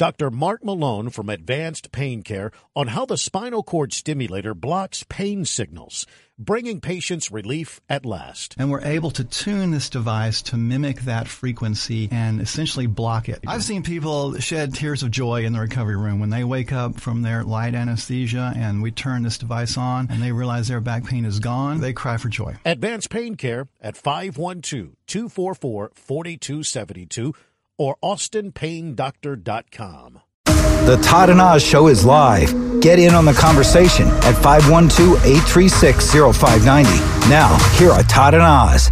Dr. Mark Malone from Advanced Pain Care on how the spinal cord stimulator blocks pain signals, bringing patients relief at last. And we're able to tune this device to mimic that frequency and essentially block it. I've seen people shed tears of joy in the recovery room when they wake up from their light anesthesia and we turn this device on and they realize their back pain is gone. They cry for joy. Advanced Pain Care at 512 244 4272 or austinpaindoctor.com. The Todd and Oz Show is live. Get in on the conversation at 512 836 0590. Now, here are Todd and Oz.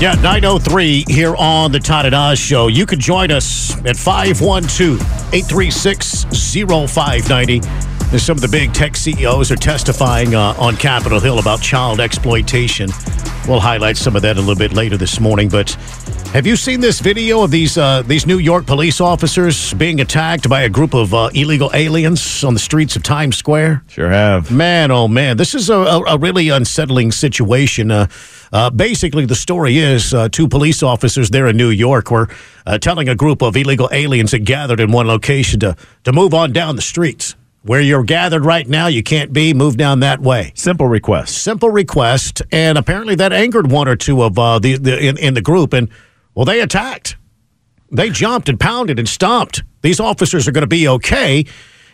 Yeah, 903 here on the Todd and Oz Show. You can join us at 512 836 0590. Some of the big tech CEOs are testifying uh, on Capitol Hill about child exploitation. We'll highlight some of that a little bit later this morning. But have you seen this video of these uh, these New York police officers being attacked by a group of uh, illegal aliens on the streets of Times Square? Sure have. Man, oh man, this is a, a, really unsettling situation. Uh, uh, basically, the story is uh, two police officers there in New York were uh, telling a group of illegal aliens that gathered in one location to to move on down the streets. Where you're gathered right now, you can't be. Move down that way. Simple request. Simple request, and apparently that angered one or two of uh, the, the in, in the group, and well, they attacked. They jumped and pounded and stomped. These officers are going to be okay.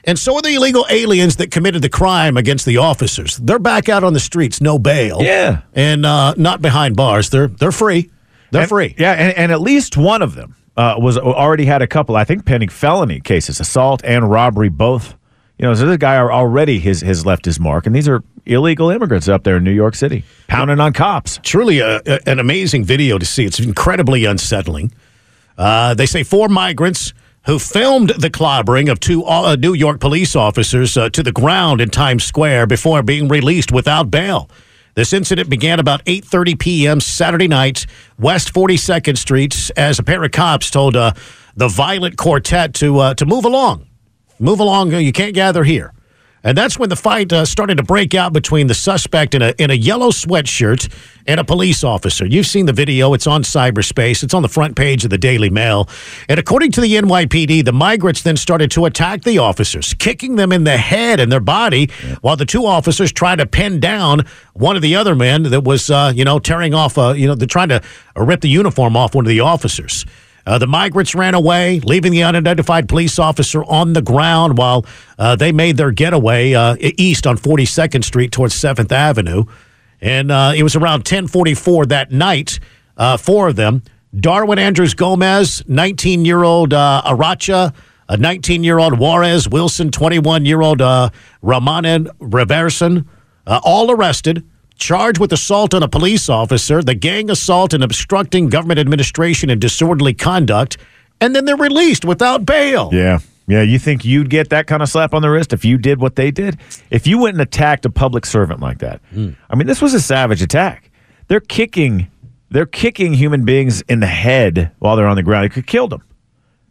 And so are the illegal aliens that committed the crime against the officers. They're back out on the streets, no bail. Yeah. And uh, not behind bars. They're they're free. They're And- free. Yeah, and, and at least one of them uh, was already had a couple, I think, pending felony cases, assault and robbery, both. You know, so this guy already his has left his mark, and these are illegal immigrants up there in New York City, pounding on cops. Truly a, a- an amazing video to see. It's incredibly unsettling. Uh, they say four migrants who filmed the clobbering of two uh, New York police officers uh, to the ground in Times Square before being released without bail. This incident began about 8:30 p.m. Saturday night, West 42nd Street, as a pair of cops told uh, the violent quartet to uh, to move along, move along. You can't gather here. And that's when the fight uh, started to break out between the suspect in a in a yellow sweatshirt and a police officer. You've seen the video; it's on cyberspace. It's on the front page of the Daily Mail. And according to the NYPD, the migrants then started to attack the officers, kicking them in the head and their body, while the two officers tried to pin down one of the other men that was, uh, you know, tearing off. Uh, you know, they're trying to rip the uniform off one of the officers. Uh, the migrants ran away, leaving the unidentified police officer on the ground while uh, they made their getaway uh, east on 42nd Street towards 7th Avenue. And uh, it was around 1044 that night, uh, four of them, Darwin Andrews Gomez, 19-year-old uh, Aracha, a 19-year-old Juarez Wilson, 21-year-old uh, Ramanan Reverson, all arrested charged with assault on a police officer, the gang assault and obstructing government administration and disorderly conduct, and then they're released without bail. Yeah. Yeah, you think you'd get that kind of slap on the wrist if you did what they did? If you went and attacked a public servant like that. Hmm. I mean, this was a savage attack. They're kicking they're kicking human beings in the head while they're on the ground. It could kill them.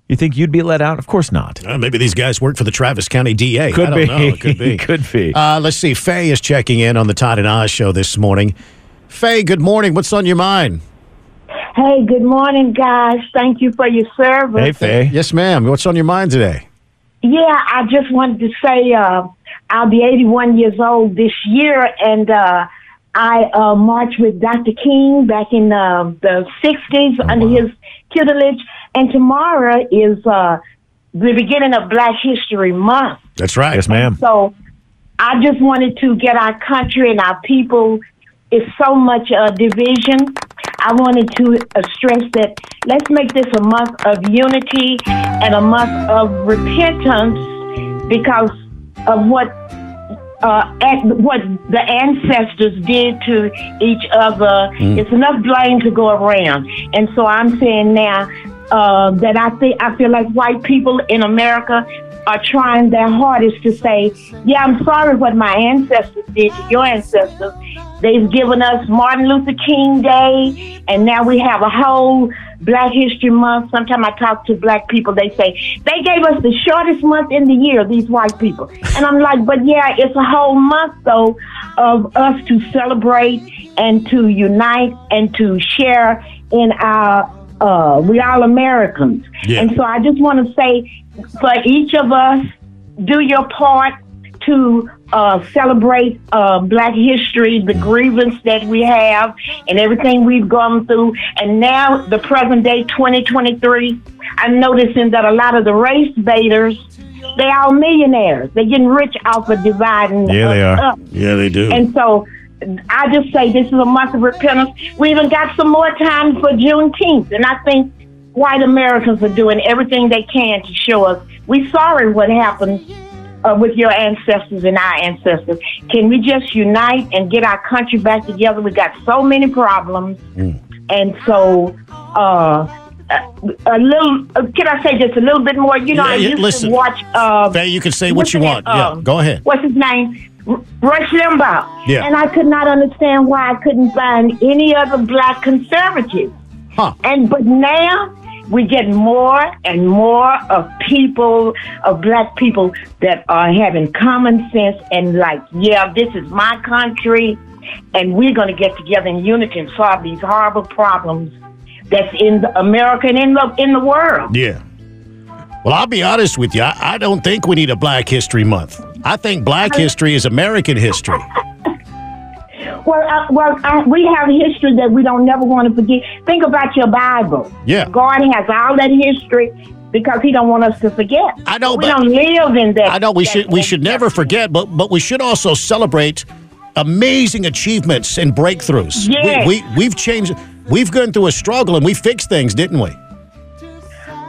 You think you'd be let out? Of course not. Uh, maybe these guys work for the Travis County DA. Could I don't be. know. It could be. Could be. Uh, let's see. Faye is checking in on the Todd and Oz show this morning. Faye, good morning. What's on your mind? Hey, good morning, guys. Thank you for your service. Hey, Faye. Yes, ma'am. What's on your mind today? Yeah, I just wanted to say uh, I'll be 81 years old this year, and uh, I uh, marched with Dr. King back in uh, the 60s under his tutelage, and tomorrow is uh, the beginning of Black History Month. That's right. Yes, ma'am. So I just wanted to get our country and our people. It's so much uh, division. I wanted to uh, stress that let's make this a month of unity and a month of repentance because of what uh, at what the ancestors did to each other. It's enough blame to go around, and so I'm saying now uh, that I think I feel like white people in America are trying their hardest to say, "Yeah, I'm sorry what my ancestors did to your ancestors." They've given us Martin Luther King Day, and now we have a whole Black History Month. Sometimes I talk to black people, they say, they gave us the shortest month in the year, these white people. And I'm like, but yeah, it's a whole month, though, of us to celebrate and to unite and to share in our uh, we all Americans. Yeah. And so I just want to say, for each of us, do your part to uh, celebrate uh, Black history, the grievance that we have, and everything we've gone through. And now, the present day, 2023, I'm noticing that a lot of the race baiters, they all millionaires. They're getting rich off of dividing Yeah, they are. up. Yeah, they do. And so I just say this is a month of repentance. We even got some more time for Juneteenth. And I think white Americans are doing everything they can to show us we're sorry what happened uh, with your ancestors and our ancestors. Can we just unite and get our country back together? We got so many problems. And so, uh, a, a little, uh, can I say just a little bit more? You know, Yeah, I used listen. to watch. Uh, Faye, you can say what you want. yeah, Um, go ahead. What's his name? Rush Limbaugh. Yeah. And I could not understand why I couldn't find any other black conservative. Huh. And but now we get more and more of people, of black people that are having common sense and like, yeah, this is my country, and we're going to get together in unity and solve these horrible problems that's in the America and in the in the world. Yeah. Well, I'll be honest with you. I, I don't think we need a Black History Month. I think Black history is American history. Well, uh, well, uh, we have history that we don't never want to forget. Think about your Bible. Yeah. God has all that history because He don't want us to forget. I know, we don't live in that. I know we that- should we should never forget, but but we should also celebrate amazing achievements and breakthroughs. Yes. We, we we've changed. We've gone through a struggle and we fixed things, didn't we?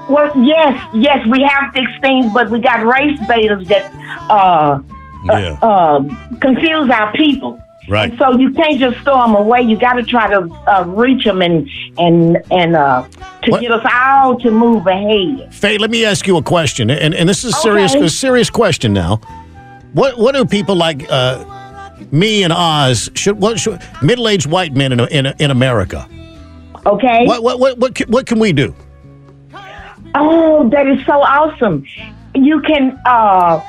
Well, yes, yes, we have fixed things, but we got race baiters that uh, Yeah. uh, confuse our people. Right. And so you can't just throw them away. You got to try to uh, reach them and and and uh, to What- get us all to move ahead. Faye, let me ask you a question, and and this is a serious a serious question now. What what do people like uh, me and Oz should what should middle aged white men in in, in America? Okay. What what what what can, what can we do? Oh, that is so awesome. You can, uh,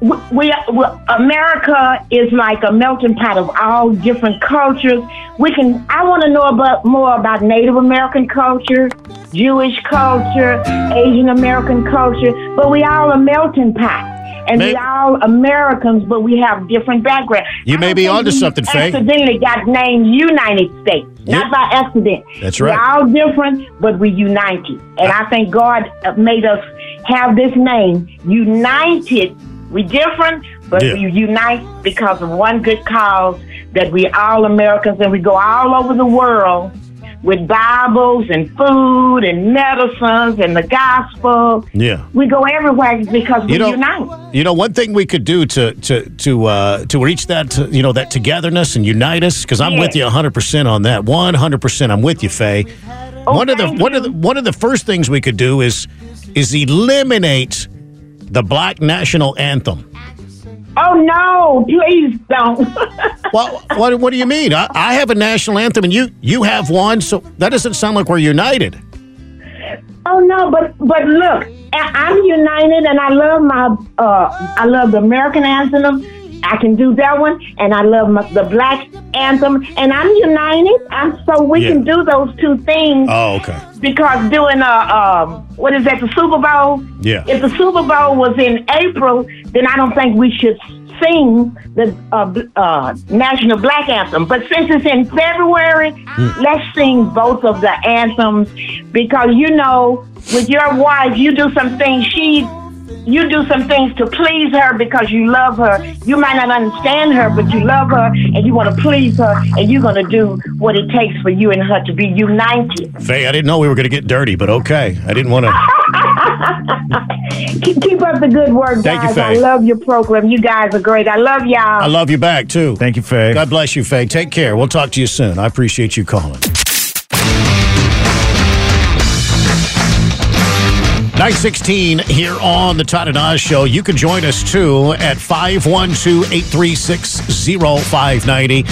we, we, we, America is like a melting pot of all different cultures. We can, I want to know about more about Native American culture, Jewish culture, Asian American culture, but we all a melting pot. And we May- all Americans, but we have different backgrounds. You may be onto something, Faye. Accidentally got named United States, Yeah. not by accident. That's We're right. all different, but we united. And I think God made us have this name, United. We different, but Yeah. we unite because of one good cause that we all Americans and we go all over the world with Bibles and food and medicines and the gospel. Yeah. We go everywhere because we You know, unite. you know, one thing we could do to to to uh, to reach that, you know, that togetherness and unite us, because I'm Yeah. with you 100 percent on that. 100 percent, I'm with you, Faye. one of the Oh, one of the one of the first things we could do is is eliminate the black national anthem. Oh no, please don't. Well, what what do you mean? I, I have a national anthem, and you you have one, so that doesn't sound like we're united. Oh no, but but look, I'm united, and I love my uh, I love the American anthem. I can do that one, and I love my, the black anthem, and I'm united. I'm so we Yeah. can do those two things Oh, okay. Because doing a um, what is that? The Super Bowl. Yeah. If the Super Bowl was in April, then I don't think we should sing the uh, uh, national black anthem. But since it's in February, let's sing both of the anthems because you know, with your wife, you do some things she. You do some things to please her because you love her. You might not understand her, but you love her and you want to please her, and you're going to do what it takes for you and her to be united. Faye, I didn't know we were going to get dirty, but okay. I didn't want to. Keep, keep up the good work, Thank you, guys. Faye. I love your program. You guys are great. I love y'all. I love you back too. Thank you, Faye. God bless you, Faye. Take care. We'll talk to you soon. I appreciate you calling. 916 here on the Todd and Oz Show. You can join us too at 512 836 0590.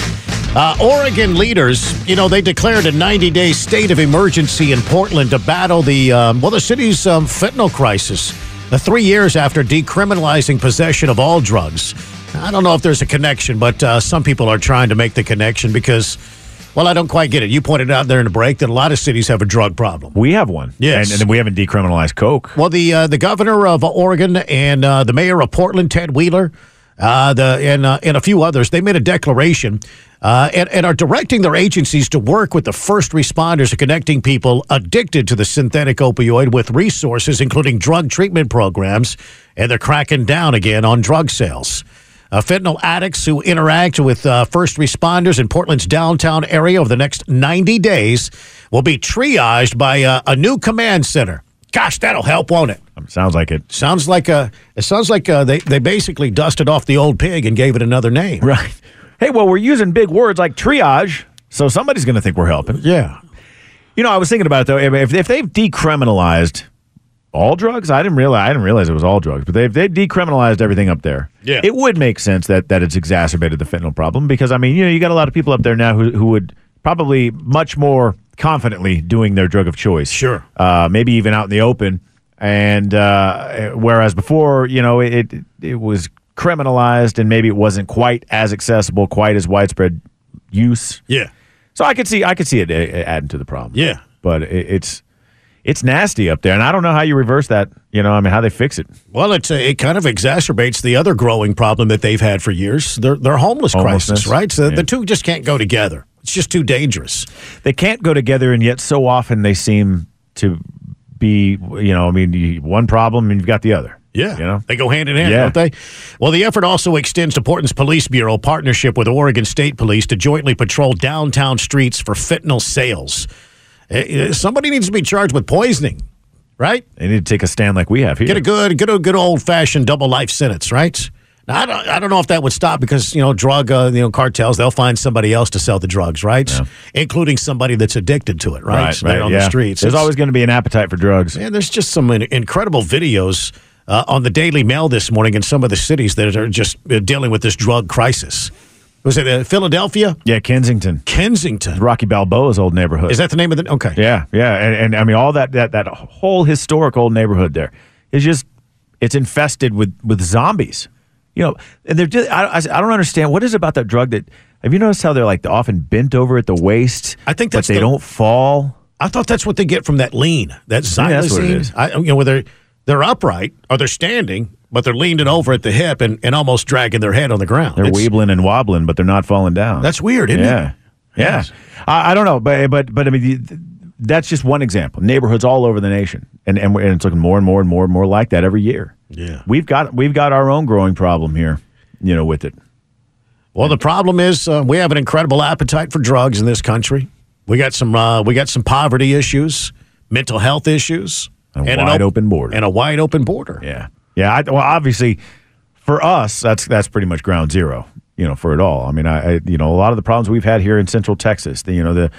Uh, Oregon leaders, you know, they declared a 90 day state of emergency in Portland to battle the, um, well, the city's um, fentanyl crisis. The three years after decriminalizing possession of all drugs. I don't know if there's a connection, but uh, some people are trying to make the connection because, Well, I don't quite get it. You pointed out there in the break that a lot of cities have a drug problem. We have one. Yes. And, and we haven't decriminalized Coke. Well, the uh, the governor of Oregon and uh, the mayor of Portland, Ted Wheeler, uh, the and uh, and a few others, they made a declaration uh, and, and are directing their agencies to work with the first responders connecting people addicted to the synthetic opioid with resources, including drug treatment programs, and they're cracking down again on drug sales. Uh, fentanyl addicts who interact with uh, first responders in Portland's downtown area over the next 90 days will be triaged by uh, a new command center. Gosh, that'll help, won't it? Um, Sounds like it. Sounds like uh, it sounds like uh, they they basically dusted off the old pig and gave it another name. Right. Hey, well, we're using big words like triage, so somebody's going to think we're helping. Yeah. You know, I was thinking about it though. If, if they've decriminalized all drugs, I didn't realize. I didn't realize it was all drugs, but they've they've decriminalized everything up there. Yeah. it would make sense that that it's exacerbated the fentanyl problem because I mean, you know, you got a lot of people up there now who who would probably much more confidently doing their drug of choice. Sure. uh, maybe even out in the open. And uh, whereas before, you know, it it was criminalized and maybe it wasn't quite as accessible, quite as widespread use. Yeah. So I could see I could see it adding to the problem. Yeah. but it, it's it's nasty up there, and I don't know how you reverse that. You know, I mean, how they fix it. Well, it's, uh, it kind of exacerbates the other growing problem that they've had for years. Their their homeless crisis, right? So Yeah. the two just can't go together. It's just too dangerous. They can't go together, and yet so often they seem to be. You know, I mean, one problem and you've got the other. Yeah. you know. They go hand in hand, Yeah. don't they? Well, the effort also extends to Portland's Police Bureau partnership with Oregon State Police to jointly patrol downtown streets for fentanyl sales. Uh, uh, Somebody needs to be charged with poisoning, right? They need to take a stand like we have here. Get a good, good, good old fashioned double life sentence, right? Now, I don't, I don't know if that would stop because you know drug, uh, you know cartels. They'll find somebody else to sell the drugs, right? Including somebody that's addicted to it, right? right, right on yeah. the streets. There's It's- always going to be an appetite for drugs. Man, there's just some incredible videos uh, on the Daily Mail this morning in some of the cities that are just uh, dealing with this drug crisis. Was it uh, Philadelphia? Yeah, Kensington, Kensington. Rocky Balboa's old neighborhood. Is that the name of the? Okay. Yeah, yeah, and, and I mean all that that that whole historic old neighborhood there is just it's infested with with zombies. You know, and they're just I, I, I don't understand what is it about that drug that have you noticed how they're like often bent over at the waist? I think that's but they the- don't fall. I thought that's what they get from that lean, that think that's what it xylazine. is. I, you know, whether they're upright or they're standing, but they're leaning over at the hip and, and almost dragging their head on the ground. They're It's- weebling and wobbling, but they're not falling down. That's weird, isn't yeah. it? Yeah, Yes. I, I don't know, but but but I mean, the- that's just one example. Neighborhoods all over the nation, and and, and it's looking more and more and more and more like that every year. Yeah. we've got we've got our own growing problem here, you know, with it. Well, the problem is uh, we have an incredible appetite for drugs in this country. We got some uh, we got some poverty issues, mental health issues, And a an wide op- open border. and a wide open border. Yeah, yeah. I, well, obviously, for us, that's that's pretty much ground zero. You know, for it all. I mean, I, I you know a lot of the problems we've had here in Central Texas. The you know the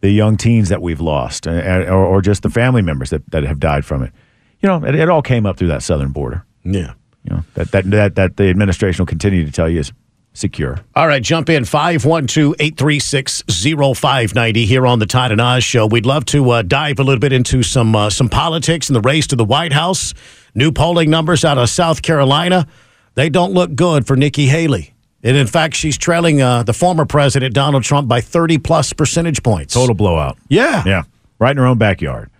the young teens that we've lost, uh, or, or just the family members that, that have died from it. You know, it, it all came up through that southern border. Yeah. You know that that that, that the administration will continue to tell you is secure. All right, jump in 512 836 0590 here on the Todd and Oz show. We'd love to uh, dive a little bit into some uh, some politics and the race to the White House. New polling numbers out of South Carolina, they don't look good for Nikki Haley. And in fact, she's trailing uh, the former president, Donald Trump, by 30 plus percentage points. Total blowout. Yeah. Yeah, right in her own backyard.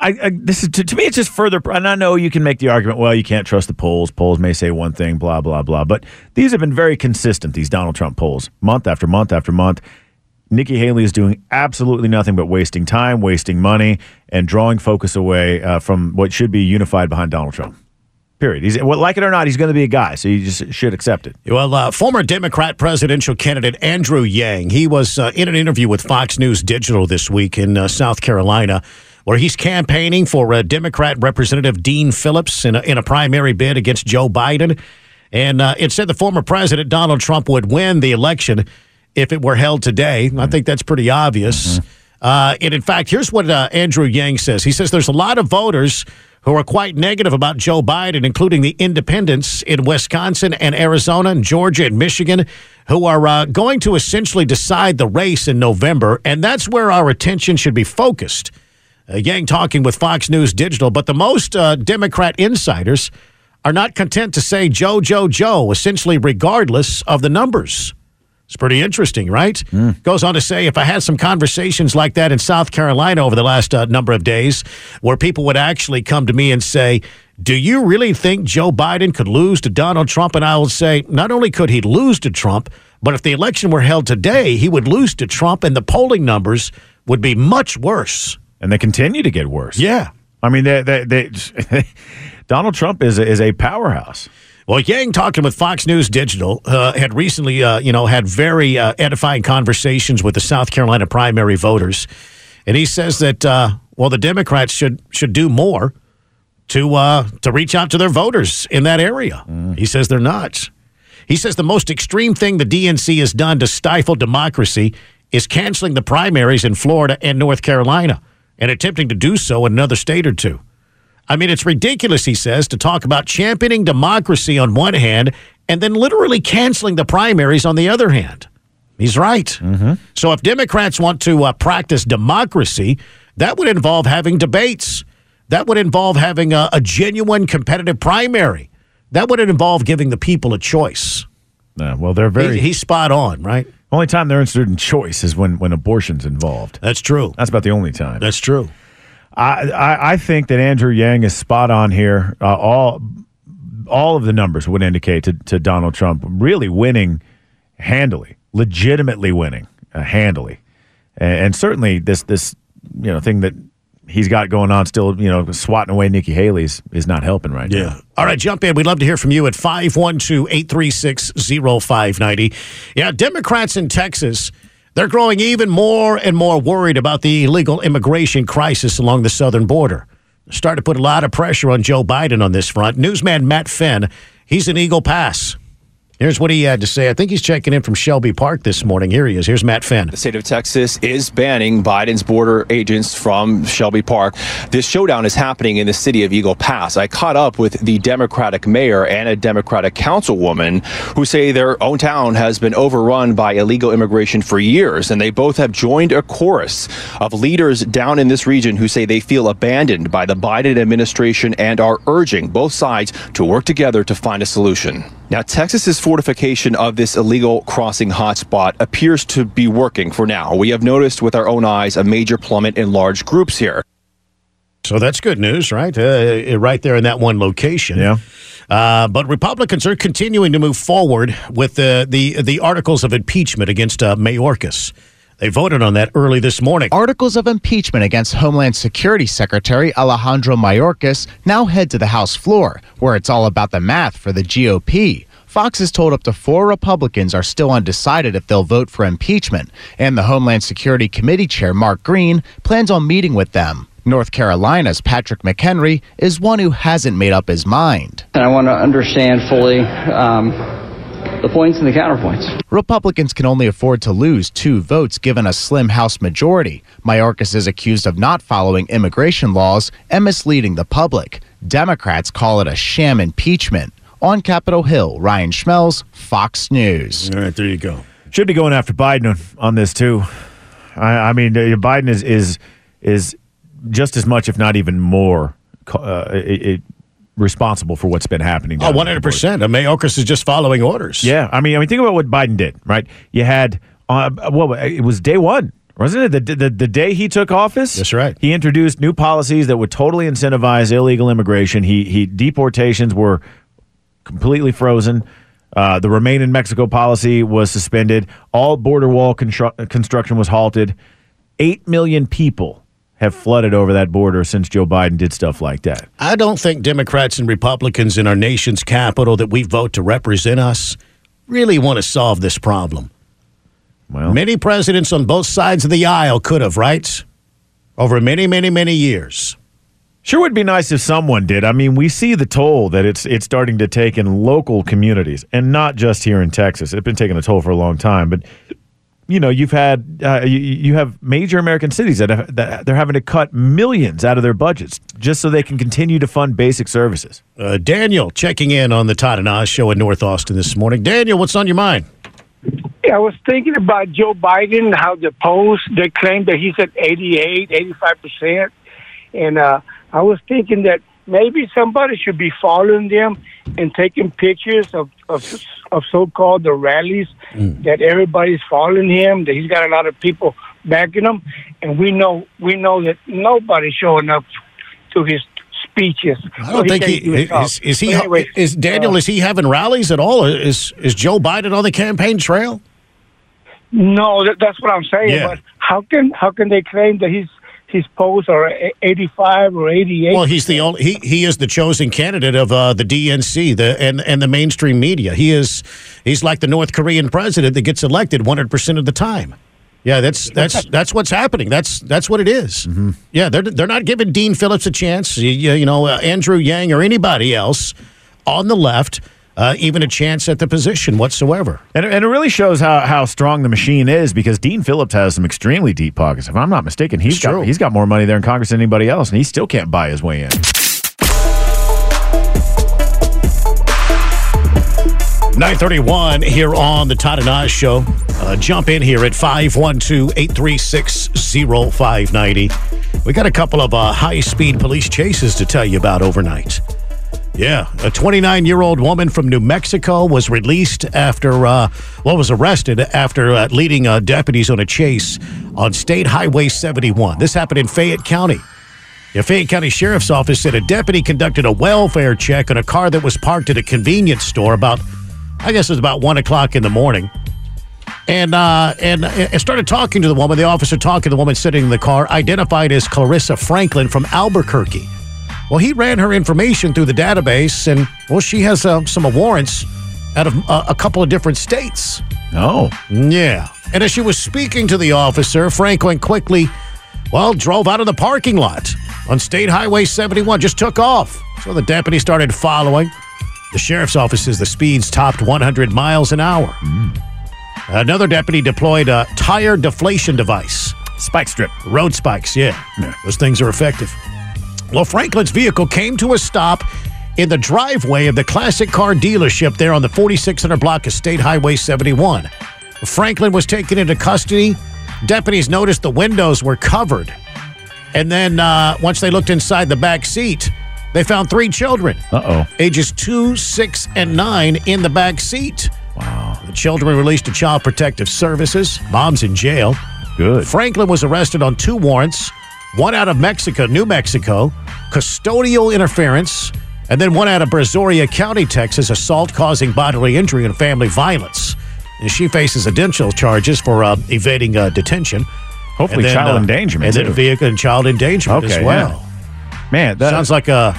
I, I this is to, to me it's just further and I know you can make the argument well you can't trust the polls polls may say one thing blah blah blah but these have been very consistent these Donald Trump polls month after month after month Nikki Haley is doing absolutely nothing but wasting time wasting money and drawing focus away uh, from what should be unified behind Donald Trump. Period. He's well, like it or not he's going to be a guy so you just should accept it. Well, uh, former Democrat presidential candidate Andrew Yang, he was uh, in an interview with Fox News Digital this week in uh, South Carolina, where he's campaigning for uh, Democrat Representative Dean Phillips in a, in a primary bid against Joe Biden. And uh, it said the former president, Donald Trump, would win the election if it were held today. I think that's pretty obvious. Uh, and in fact, here's what uh, Andrew Yang says. He says there's a lot of voters who are quite negative about Joe Biden, including the independents in Wisconsin and Arizona and Georgia and Michigan, who are uh, going to essentially decide the race in November. And that's where our attention should be focused. Uh, Yang talking with Fox News Digital, but the most uh, Democrat insiders are not content to say Joe, Joe, Joe, essentially regardless of the numbers. It's pretty interesting, right? Goes on to say if I had some conversations like that in South Carolina over the last uh, number of days, where people would actually come to me and say, Do you really think Joe Biden could lose to Donald Trump? And I would say, Not only could he lose to Trump, but if the election were held today, he would lose to Trump and the polling numbers would be much worse. And they continue to get worse. Yeah. I mean, they, they, they, Donald Trump is a, is a powerhouse. Well, Yang talking with Fox News Digital uh, had recently, uh, you know, had very uh, edifying conversations with the South Carolina primary voters, and he says that uh, well, the Democrats should should do more to uh, to reach out to their voters in that area. He says they're not. He says the most extreme thing the DNC has done to stifle democracy is canceling the primaries in Florida and North Carolina and attempting to do so in another state or two. I mean, it's ridiculous, he says, to talk about championing democracy on one hand and then literally canceling the primaries on the other hand. He's right. So if Democrats want to uh, practice democracy, that would involve having debates. That would involve having a, a genuine competitive primary. That would involve giving the people a choice. Yeah, well, they're very. He- he's spot on, right? only time they're interested in choice is when, when abortion's involved. That's true. That's about the only time. That's true. I, I, I think that Andrew Yang is spot on here. Uh, all all of the numbers would indicate to, to Donald Trump really winning handily, legitimately winning uh, handily, and, and certainly this this you know thing that he's got going on still you know swatting away Nikki Haley's is not helping right now. Yeah. All right, jump in. We'd love to hear from you at 512 836 0590. Yeah, Democrats in Texas, they're growing even more and more worried about the illegal immigration crisis along the southern border. Starting to put a lot of pressure on Joe Biden on this front. Newsman Matt Finn, he's in Eagle Pass. Here's what he had to say. I think he's checking in from Shelby Park this morning. Here he is. Here's Matt Finn. The state of Texas is banning Biden's border agents from Shelby Park. This showdown is happening in the city of Eagle Pass. I caught up with the Democratic mayor and a Democratic councilwoman who say their own town has been overrun by illegal immigration for years, and they both have joined a chorus of leaders down in this region who say they feel abandoned by the Biden administration and are urging both sides to work together to find a solution. Now, Texas's fortification of this illegal crossing hotspot appears to be working for now. We have noticed with our own eyes a major plummet in large groups here. So that's good news, right? Uh, right there in that one location. Yeah. Uh, but Republicans are continuing to move forward with the the, the articles of impeachment against uh, Mayorkas. They voted on that early this morning. Articles of impeachment against Homeland Security Secretary Alejandro Mayorkas now head to the House floor, where it's all about the math for the GOP. Fox is told up to four Republicans are still undecided if they'll vote for impeachment, and the Homeland Security Committee Chair Mark Green plans on meeting with them. North Carolina's Patrick McHenry is one who hasn't made up his mind. and I want to understand fully um, the points and the counterpoints. Republicans can only afford to lose two votes given a slim House majority. Mayorkas is accused of not following immigration laws and misleading the public. Democrats call it a sham impeachment. On Capitol Hill, Ryan Schmelz, Fox News. All right, there you go. Should be going after Biden on, on this too. I, I mean, Biden is is is just as much, if not even more, uh, it, it, responsible for what's been happening. Oh, down one there. hundred percent. Mayorkas is just following orders. Yeah, I mean, I mean, think about what Biden did. Right? You had uh, well, it was day one. Wasn't it the, the the day he took office? That's right. He introduced new policies that would totally incentivize illegal immigration. He he deportations were completely frozen. Uh, the remain in Mexico policy was suspended. All border wall constru- construction was halted. Eight million people have flooded over that border since Joe Biden did stuff like that. I don't think Democrats and Republicans in our nation's capital that we vote to represent us really want to solve this problem. Well, Many presidents on both sides of the aisle could have, right? Over many, many, many years. Sure would be nice if someone did. I mean, we see the toll that it's it's starting to take in local communities, and not just here in Texas. It's been taking a toll for a long time, but you know, you've had uh, you, you have major American cities that, have, that they're having to cut millions out of their budgets just so they can continue to fund basic services. Uh, Daniel checking in on the Todd and Oz show in North Austin this morning. Daniel, what's on your mind? I was thinking about Joe Biden, how the polls they claim that he's at 88, 85 percent, and uh, I was thinking that maybe somebody should be following them and taking pictures of of, of so-called the rallies that everybody's following him. That he's got a lot of people backing him, and we know we know that nobody's showing up to his speeches. I don't think he is. Is he? Is Daniel? is he having rallies at all? Is is Joe Biden on the campaign trail? No, that, that's what I'm saying. Yeah. But how can how can they claim that his his polls are 85 or 88? Well, he's the only. He he is the chosen candidate of uh, the DNC, the and and the mainstream media. He is. He's like the North Korean president that gets elected 100 percent of the time. Yeah, that's that's that's what's happening. That's that's what it is. Yeah, they're they're not giving Dean Phillips a chance. You, you know, uh, Andrew Yang or anybody else on the left. Uh, even a chance at the position whatsoever. And, and it really shows how, how strong the machine is because Dean Phillips has some extremely deep pockets. If I'm not mistaken, he's It's got true. he's got more money there in Congress than anybody else, and he still can't buy his way in. 931 here on the Todd and Oz Show. Uh, jump in here at 512-836-0590. We got a couple of uh, high-speed police chases to tell you about overnight. Yeah, a 29-year-old woman from New Mexico was released after, uh, well, was arrested after uh, leading uh, deputies on a chase on State Highway 71. This happened in Fayette County. The Fayette County Sheriff's Office said a deputy conducted a welfare check on a car that was parked at a convenience store about, I guess it was about one o'clock in the morning. And uh, and I started talking to the woman. The officer talking to the woman sitting in the car, identified as Clarissa Franklin from Albuquerque. Well, he ran her information through the database, and well, she has uh, some warrants out of uh, a couple of different states. Oh, Yeah. And as she was speaking to the officer, Franklin quickly, well, drove out of the parking lot on State Highway 71, just took off. So the deputy started following. The sheriff's office says the speeds topped 100 miles an hour. Another deputy deployed a tire deflation device. spike strip. Road spikes, yeah. Those things are effective. Well, Franklin's vehicle came to a stop in the driveway of the classic car dealership there on the 4600 block of State Highway 71. Franklin was taken into custody. Deputies noticed the windows were covered. And then uh, once they looked inside the back seat, they found three children, Uh oh. ages two, six, and nine, in the back seat. Wow. The children were released to Child Protective Services. Mom's in jail. Good. Franklin was arrested on two warrants one out of Mexico, New Mexico, custodial interference, and then one out of Brazoria County, Texas, assault causing bodily injury and family violence. And she faces additional charges for uh, evading uh, detention. Hopefully, then, child uh, endangerment. And then vehicle and child endangerment Okay, as well. Man, that Sounds like a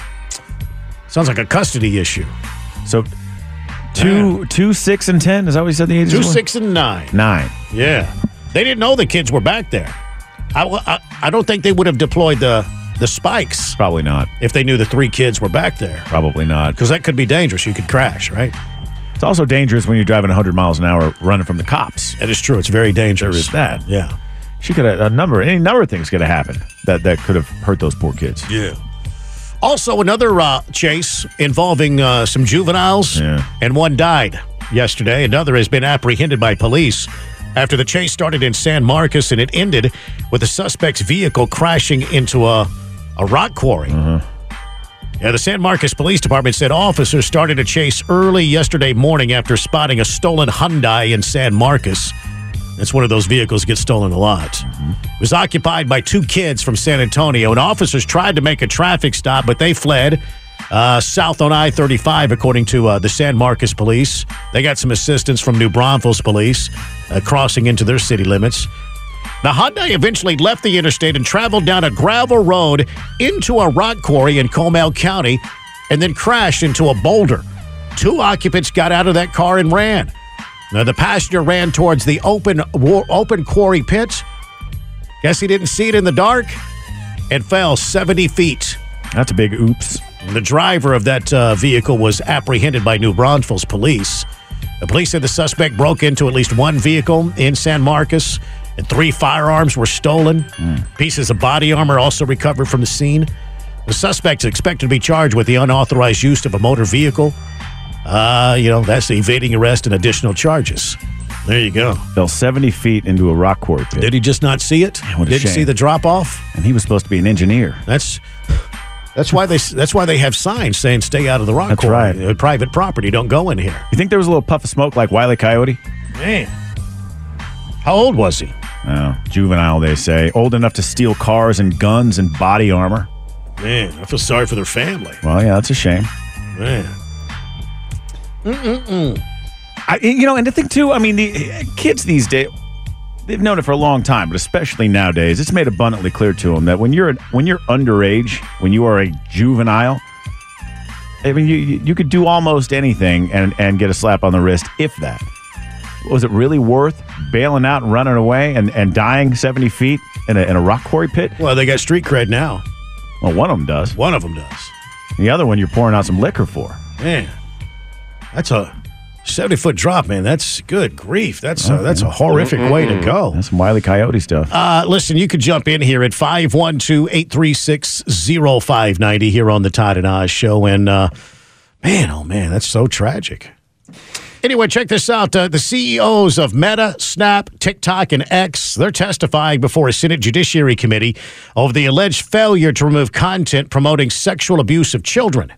sounds like a custody issue. so two, two, six, and ten. Is that what you said the ages Two, were? six, and nine. nine. Yeah, they didn't know the kids were back there. I, I, I don't think they would have deployed the the spikes Probably not. if they knew the three kids were back there. Probably not. Because that could be dangerous. You could crash, right? It's also dangerous when you're driving 100 miles an hour running from the cops. That is true. It's very dangerous. There is that. Yeah. She could have a number, any number of things could have happened that that could have hurt those poor kids. Yeah. Also, another uh, chase involving uh, some juveniles, Yeah. and one died yesterday. Another has been apprehended by police after the chase started in San Marcos and it ended with the suspect's vehicle crashing into a, a rock quarry. Mm-hmm. Yeah, the San Marcos Police Department said officers started a chase early yesterday morning after spotting a stolen Hyundai in San Marcos. That's one of those vehicles that gets stolen a lot. Mm-hmm. It was occupied by two kids from San Antonio, and officers tried to make a traffic stop, but they fled uh, south on I 35, according to uh, the San Marcos police. They got some assistance from New Braunfels police uh, crossing into their city limits. The Hyundai eventually left the interstate and traveled down a gravel road into a rock quarry in Comal County and then crashed into a boulder. Two occupants got out of that car and ran. Now, the passenger ran towards the open, open quarry pit. Guess he didn't see it in the dark and fell 70 feet. That's a big oops. The driver of that uh, vehicle was apprehended by New Braunfels police. The police said the suspect broke into at least one vehicle in San Marcos, and three firearms were stolen. Pieces of body armor also recovered from the scene. The suspect is expected to be charged with the unauthorized use of a motor vehicle. Uh, you know, that's evading arrest and additional charges. There you go. Fell 70 feet into a rock quarry pit. Did he just not see it? a Didn't shame. see the drop off? and he was supposed to be an engineer. That's That's why they that's why they have signs saying "Stay out of the rock That's quarry." right. Uh, private property. Don't go in here. You think there was a little puff of smoke like Wiley Coyote? Man, how old was he? Oh, juvenile, they say. Old enough to steal cars and guns and body armor. Man, I feel sorry for their family. Well, yeah, that's a shame. Man, Mm-mm-mm. I, you know, and the thing too, I mean, the kids these days, they've known it for a long time, but especially nowadays, it's made abundantly clear to them that when you're when you're underage, when you are a juvenile, I mean, you you could do almost anything and and get a slap on the wrist, if that. Was it really worth bailing out and running away and, and dying 70 feet in a, in a rock quarry pit? well, they got street cred now. Well, one of them does. One of them does. The other one you're pouring out some liquor for. Man, that's a seventy foot drop, man. That's good grief. That's a, that's a horrific way to go. That's some Wiley Coyote stuff. Uh, listen, you could jump in here at 512 836 0590 here on the Todd and Oz show. And uh, man, oh man, that's so tragic. Anyway, check this out. Uh, the CEOs of Meta, Snap, TikTok, and X, they're testifying before a Senate Judiciary Committee over the alleged failure to remove content promoting sexual abuse of children.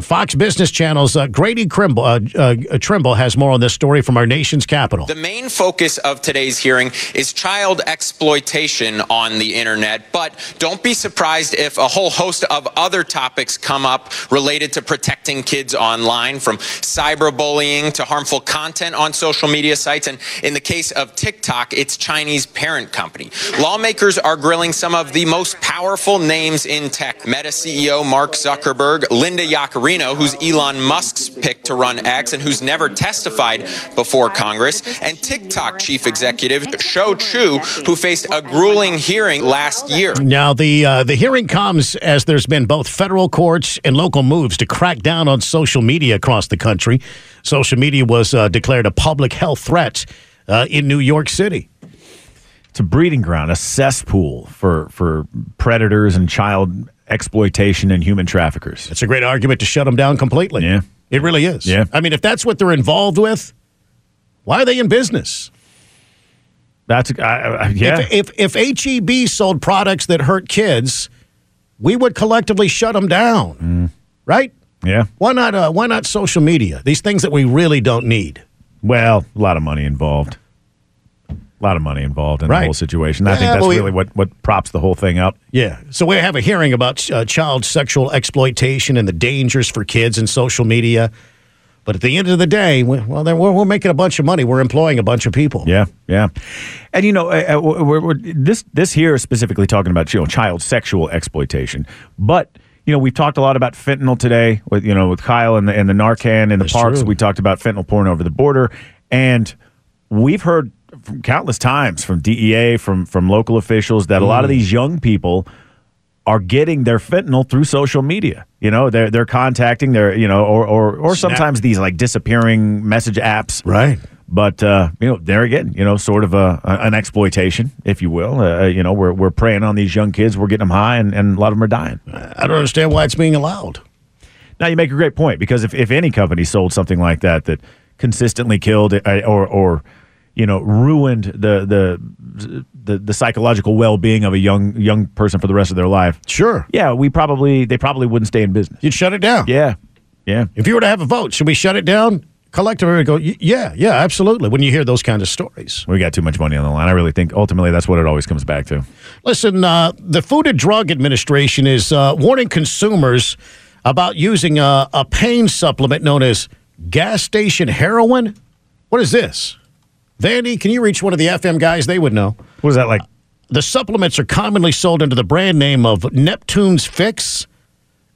Fox Business Channel's uh, Grady Trimble, uh, uh, Trimble has more on this story from our nation's capital. The main focus of today's hearing is child exploitation on the internet, but don't be surprised if a whole host of other topics come up related to protecting kids online, from cyberbullying to harmful content on social media sites. And in the case of TikTok, its Chinese parent company. Lawmakers are grilling some of the most powerful names in tech. Meta CEO Mark Zuckerberg, Linda Yaccarino, who's Elon Musk's pick to run X and who's never testified before Congress, and TikTok chief executive Shou Chew, who faced a grueling hearing last year. Now, the uh, the hearing comes as there's been both federal courts and local moves to crack down on social media across the country. Social media was uh, declared a public health threat uh, in New York City. It's a breeding ground, a cesspool for for predators and child exploitation and human traffickers. It's a great argument to shut them down completely. Yeah. It really is. Yeah. I mean, if that's what they're involved with, why are they in business? That's I, I, yeah. If, if if HEB sold products that hurt kids, we would collectively shut them down, Mm. right? yeah. Why not? Uh, why not social media? These things that we really don't need. Well, a lot of money involved. A lot of money involved in Right. the whole situation. I think that's well, we- really what, what props the whole thing up. Yeah. So we have a hearing about uh, child sexual exploitation and the dangers for kids and social media. But at the end of the day, we, well, then we're, we're making a bunch of money. We're employing a bunch of people. Yeah, yeah. And you know, uh, uh, we're, we're, this this here is specifically talking about you know child sexual exploitation, but. You know, we've talked a lot about fentanyl today with you know with Kyle and the and the Narcan in the That's parks. true. We talked about fentanyl pouring over the border, and we've heard from countless times from DEA, from from local officials that a lot of Mm. these young people are getting their fentanyl through social media. You know, they're they're contacting their you know or or or Snap. sometimes these like disappearing message apps Right. but uh, you know, there again, you know, sort of a, an exploitation, if you will. Uh, you know, we're we're preying on these young kids. We're getting them high, and, and a lot of them are dying. I don't understand why it's being allowed. Now, you make a great point because if, if any company sold something like that that consistently killed uh, or or you know ruined the the the, the psychological well being of a young young person for the rest of their life, Sure. yeah, we probably they probably wouldn't stay in business. You'd shut it down. Yeah, yeah. If you were to have a vote, should we shut it down? Collectively, we'd go, yeah, yeah, absolutely. When you hear those kind of stories. We got too much money on the line. I really think ultimately that's what it always comes back to. Listen, uh, the Food and Drug Administration is uh, warning consumers about using a, a pain supplement known as gas station heroin. What is this? Vandy, can you reach one of the FM guys? They would know. What is that like? The supplements are commonly sold under the brand name of Neptune's Fix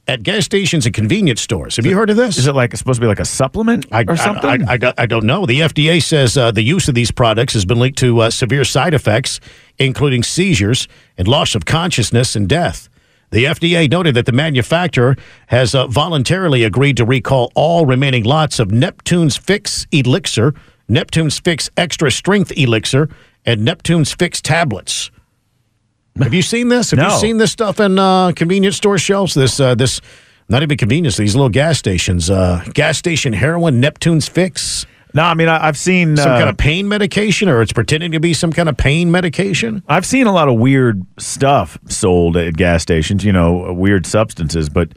at gas stations and convenience stores. Have you heard of this? Is it like supposed to be like a supplement I, or something? I, I, I don't know. The FDA says uh, the use of these products has been linked to uh, severe side effects, including seizures and loss of consciousness and death. The FDA noted that the manufacturer has uh, voluntarily agreed to recall all remaining lots of Neptune's Fix Elixir, Neptune's Fix Extra Strength Elixir, and Neptune's Fix tablets. Have you seen this? Have No. you seen this stuff in uh, convenience store shelves? This, uh, this, not even convenience. These little gas stations, uh, gas station heroin, Neptune's Fix. No, I mean I, I've seen Some uh, kind of pain medication, or it's pretending to be some kind of pain medication. I've seen a lot of weird stuff sold at gas stations. You know, weird substances, but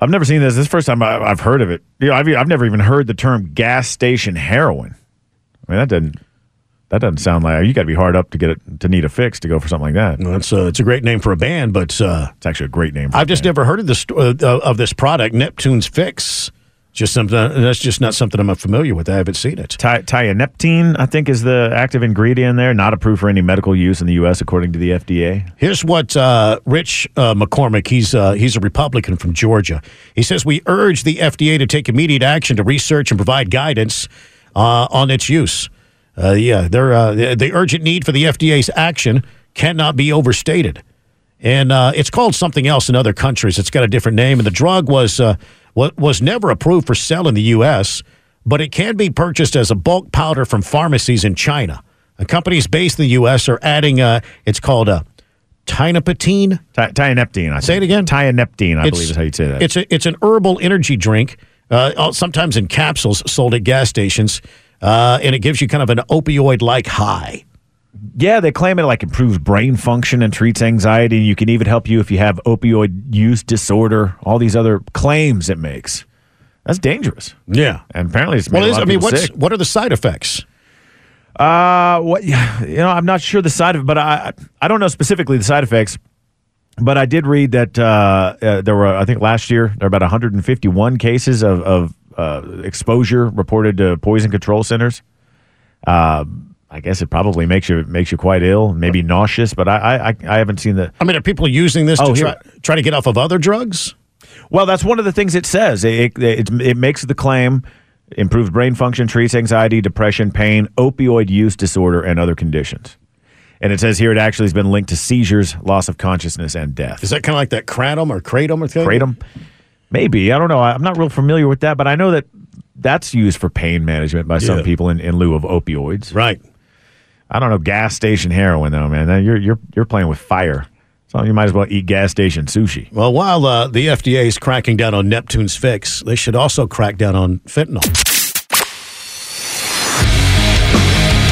I've never seen this. This is the first time I, I've heard of it. You know, I've I've never even heard the term gas station heroin. I mean that doesn't that doesn't sound like you got to be hard up to get it to need a fix to go for something like that. Well, it's uh, it's a great name for a band, but uh, It's actually a great name. For I've just never heard of this uh, of this product, Neptune's Fix. Just something that's just not something I'm familiar with. I haven't seen it. Ty- Tianeptine, I think, is the active ingredient in there. Not approved for any medical use in the U.S., according to the FDA. Here's what uh, Rich uh, McCormick, he's uh, he's a Republican from Georgia. He says we urge the FDA to take immediate action to research and provide guidance uh, on its use. Uh, yeah, they're, uh, the urgent need for the FDA's action cannot be overstated. And uh, it's called something else in other countries. It's got a different name, and the drug was uh, wa- was never approved for sale in the U.S., but it can be purchased as a bulk powder from pharmacies in China. Uh, companies based in the U.S. are adding. Uh, it's called a tinapatine. Ti- Tianeptine, I Say it again. Tianeptine, I It's- believe is how you say that. It's a, it's an herbal energy drink, uh, sometimes in capsules, sold at gas stations, uh, and it gives you kind of an opioid like high. Yeah, they claim it like improves brain function and treats anxiety. You can even help you if you have opioid use disorder. All these other claims it makes. That's dangerous. Yeah. And apparently it's made Well, a is, I mean, what's sick. what are the side effects? Uh, what you know, I'm not sure the side of, but I I don't know specifically the side effects. But I did read that uh, uh, there were, I think, last year there were about 151 cases of, of uh, exposure reported to poison control centers. Uh, I guess it probably makes you makes you quite ill, maybe nauseous. But I I, I- haven't seen the. I mean, are people using this Oh, to try, try to get off of other drugs? Well, that's one of the things it says. It, it, it, it makes the claim improved brain function, treats anxiety, depression, pain, opioid use disorder, and other conditions. And it says here it actually has been linked to seizures, loss of consciousness, and death. Is that kind of like that kratom or kratom or thing? Kratom? Maybe. I don't know. I'm not real familiar with that, but I know that that's used for pain management by some Yeah. people in, in lieu of opioids. Right. I don't know. Gas station heroin, though, man. You're, you're, you're playing with fire. So you might as well eat gas station sushi. Well, while uh, the FDA is cracking down on Neptune's fix, they should also crack down on fentanyl.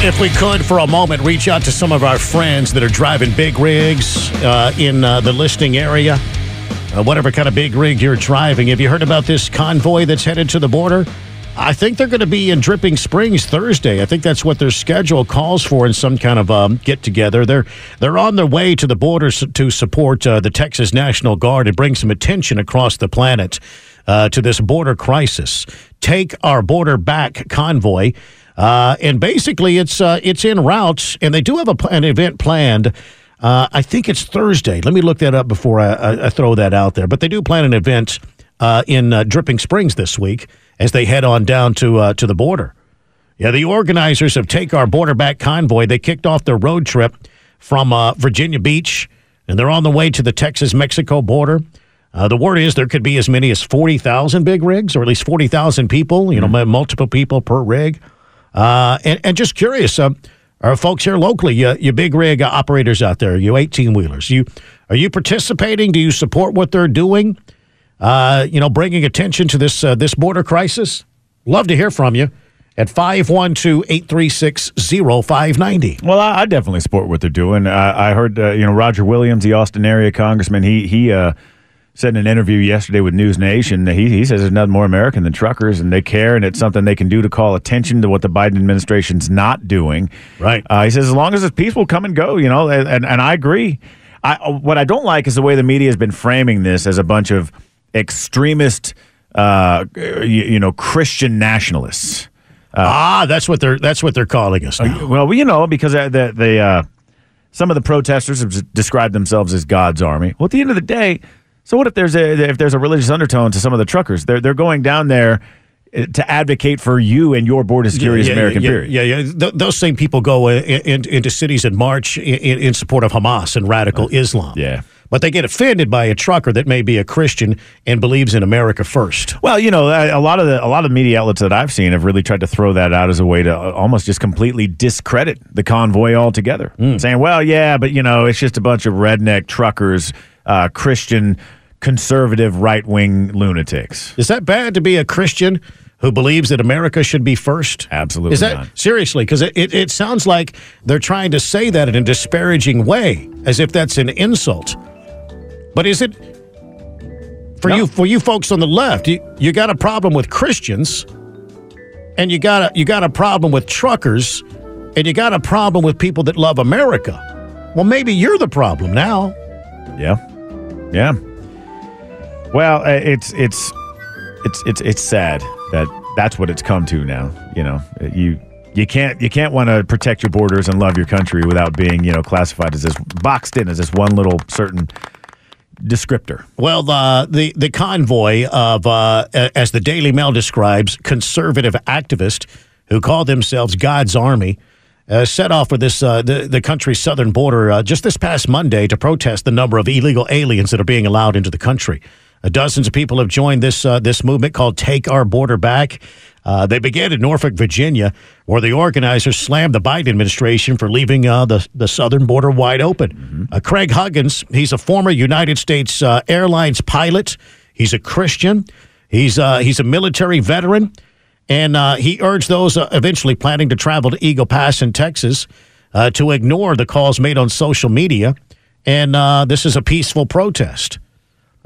If we could, for a moment, reach out to some of our friends that are driving big rigs uh, in uh, the listing area, uh, whatever kind of big rig you're driving. Have you heard about this convoy that's headed to the border? I think they're going to be in Dripping Springs Thursday. I think that's what their schedule calls for in some kind of um, get together. They're they're on their way to the border to support uh, the Texas National Guard and bring some attention across the planet uh, to this border crisis. Take our border back convoy. Uh, and basically, it's uh, it's en route, and they do have a, an event planned. Uh, I think it's Thursday. Let me look that up before I, I, I throw that out there. But they do plan an event uh, in Dripping Springs this week as they head on down to uh, to the border. Yeah, the organizers of Take Our Border Back Convoy they kicked off their road trip from uh, Virginia Beach, and they're on the way to the Texas Mexico border. Uh, the word is there could be as many as forty thousand big rigs, or at least forty thousand people. You know, multiple people per rig. Uh, and, and just curious, uh, are folks here locally, you, you big rig operators out there, you 18 wheelers, you are you participating? Do you support what they're doing? Uh, you know, bringing attention to this uh, this border crisis? Love to hear from you at 512-836-0590. Well, I, I definitely support what they're doing. I, I heard, uh, you know, Roger Williams, the Austin area congressman, he he uh, said in an interview yesterday with News Nation, that he he says there's nothing more American than truckers, and they care, and it's something they can do to call attention to what the Biden administration's not doing. Right. Uh, he says as long as it's peaceful, come and go. You know, and and, and I agree. I what I don't like is the way the media has been framing this as a bunch of extremist, uh, you, you know, Christian nationalists. ah, that's what they're that's what they're calling us now. Well, you know, because uh, the the uh, some of the protesters have described themselves as God's army. Well, at the end of the day, so what if there's a if there's a religious undertone to some of the truckers? They're they're going down there uh, to advocate for you and your border security as American. yeah, period. Yeah, yeah. Th- those same people go uh, in, into cities and march in, in support of Hamas and radical Islam. Yeah. But they get offended by a trucker that may be a Christian and believes in America first. Well, you know, a lot of the a lot of media outlets that I've seen have really tried to throw that out as a way to uh, almost just completely discredit the convoy altogether, saying, "Well, yeah, but you know, it's just a bunch of redneck truckers, uh, Christian, conservative, right wing lunatics." Is that bad to be a Christian who believes that America should be first? Absolutely Is that not. seriously? Because it, it, it sounds like they're trying to say that in a disparaging way, as if that's an insult. But is it for you for you folks on the left? You, you got a problem with Christians, and you got a you got a problem with truckers, and you got a problem with people that love America. Well, maybe you're the problem now. Yeah, yeah. Well, uh, it's it's it's it's it's sad that that's what it's come to now. You know, you you can't you can't want to protect your borders and love your country without being you know classified as this boxed in as this one little certain descriptor. Well, the the, convoy of, uh, as the Daily Mail describes, conservative activists who call themselves God's Army. Uh, set off for this uh, the the country's southern border uh, just this past Monday to protest the number of illegal aliens that are being allowed into the country. Uh, dozens of people have joined this uh, this movement called "Take Our Border Back." Uh, they began in Norfolk, Virginia, where the organizers slammed the Biden administration for leaving uh, the the southern border wide open. Uh, Craig Huggins, he's a former United States uh, Airlines pilot. He's a Christian. He's uh, he's a military veteran, and uh, he urged those uh, eventually planning to travel to Eagle Pass in Texas uh, to ignore the calls made on social media. And uh, this is a peaceful protest.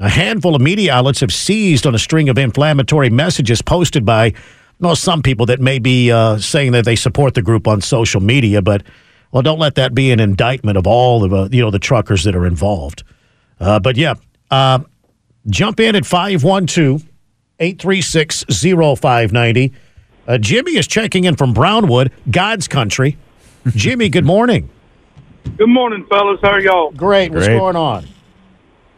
A handful of media outlets have seized on a string of inflammatory messages posted by, well, some people that may be uh, saying that they support the group on social media, but well, don't let that be an indictment of all of uh, you know the truckers that are involved. Uh, but yeah, uh, jump in at 512 836 0590. Uh, Jimmy is checking in from Brownwood, God's country. Jimmy, good morning. Good morning, fellas. How are y'all? Great. What's going on?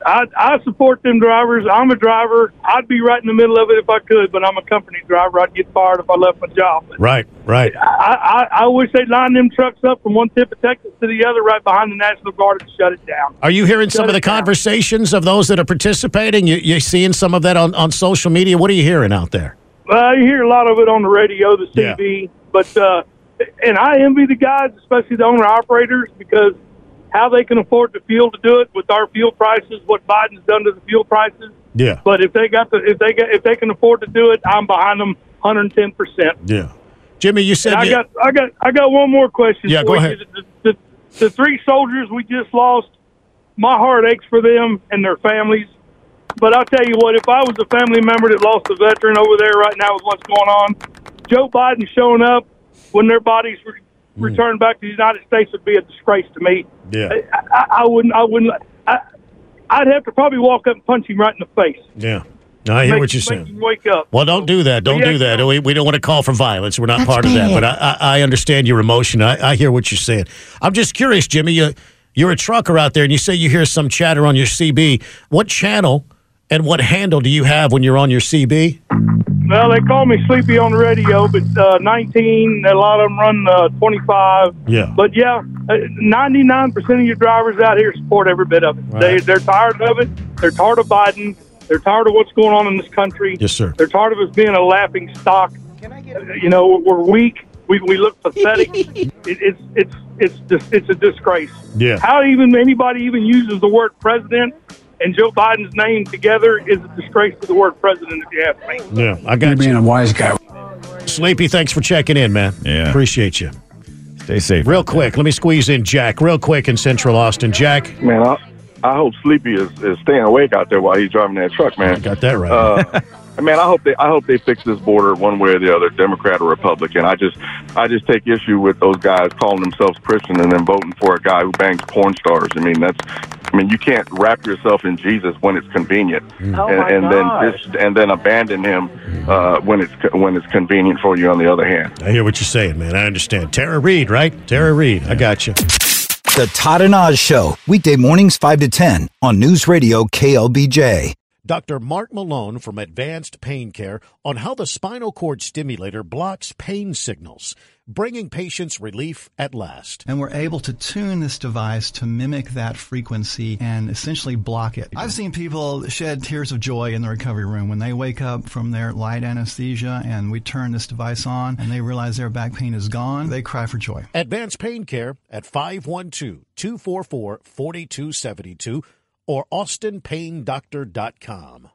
I I support them drivers. I'm a driver. I'd be right in the middle of it if I could, but I'm a company driver. I'd get fired if I left my job. But Right, right. I, I I wish they'd line them trucks up from one tip of Texas to the other, right behind the National Guard, and shut it down. Are you hearing some of the down. conversations of those that are participating? You, you're seeing some of that on, on social media? What are you hearing out there? Well, you hear a lot of it on the radio, the TV, but uh, and I envy the guys, especially the owner operators, because how they can afford the fuel to do it with our fuel prices, what Biden's done to the fuel prices. Yeah. But if they got the if they got if they can afford to do it, I'm behind them 110 percent. Yeah. Jimmy, you said I got I got I got one more question. Yeah, for go you. ahead. The, the, the three soldiers we just lost, my heart aches for them and their families. But I'll tell you what, if I was a family member that lost a veteran over there right now with what's going on, Joe Biden showing up when their bodies re- Hmm. returned back to the United States would be a disgrace to me. Yeah. I, I, I wouldn't. I wouldn't. I, I'd have to probably walk up and punch him right in the face. Yeah. No, I hear Make- what you're saying. him Wake up. Well, don't do that. Don't Yeah, do that. We, we don't want to call for violence. We're not That's part of that. bad. But I, I, I understand your emotion. I, I hear what you're saying. I'm just curious, Jimmy. You, you're a trucker out there, and you say you hear some chatter on your CB. What channel and what handle do you have when you're on your CB? Well, they call me sleepy on the radio, but uh, 19, a lot of them run uh, 25. Yeah. But yeah, uh, 99% of your drivers out here support every bit of it. They, they're tired of it. They're tired of Biden. They're tired of what's going on in this country. Yes, sir. They're tired of us being a laughing stock. Uh, You know, we're weak. We, we look pathetic. it, it's it's it's just, it's a disgrace. Yeah. How even anybody even uses the word president and Joe Biden's name together is a disgrace to the word president. If you ask me. Yeah, I got you. being a wise guy. Sleepy, thanks for checking in, man. Yeah. Appreciate you. Stay safe. Real quick, let me squeeze in Jack real quick in Central Austin. Jack. Man, I, I hope Sleepy is, is staying awake out there while he's driving that truck, man. Got that right. Uh, man, I hope they I hope they fix this border one way or the other, Democrat or Republican. I just I just take issue with those guys calling themselves Christian and then voting for a guy who bangs porn stars. I mean, that's I mean, you can't wrap yourself in Jesus when it's convenient, Oh, and, my and then just and then abandon him uh, when it's when it's convenient for you. On the other hand. I hear what you're saying, man. I understand. Tara Reade, right? Tara Reade. I got you. The Todd and Oz Show, weekday mornings 5 to 10 on News Radio KLBJ. Dr. Mark Malone from Advanced Pain Care on how the spinal cord stimulator blocks pain signals, bringing patients relief at last. And we're able to tune this device to mimic that frequency and essentially block it. I've seen people shed tears of joy in the recovery room when they wake up from their light anesthesia and we turn this device on and they realize their back pain is gone. They cry for joy. Advanced Pain Care at 512 244 4272 or austinpaindoctor.com.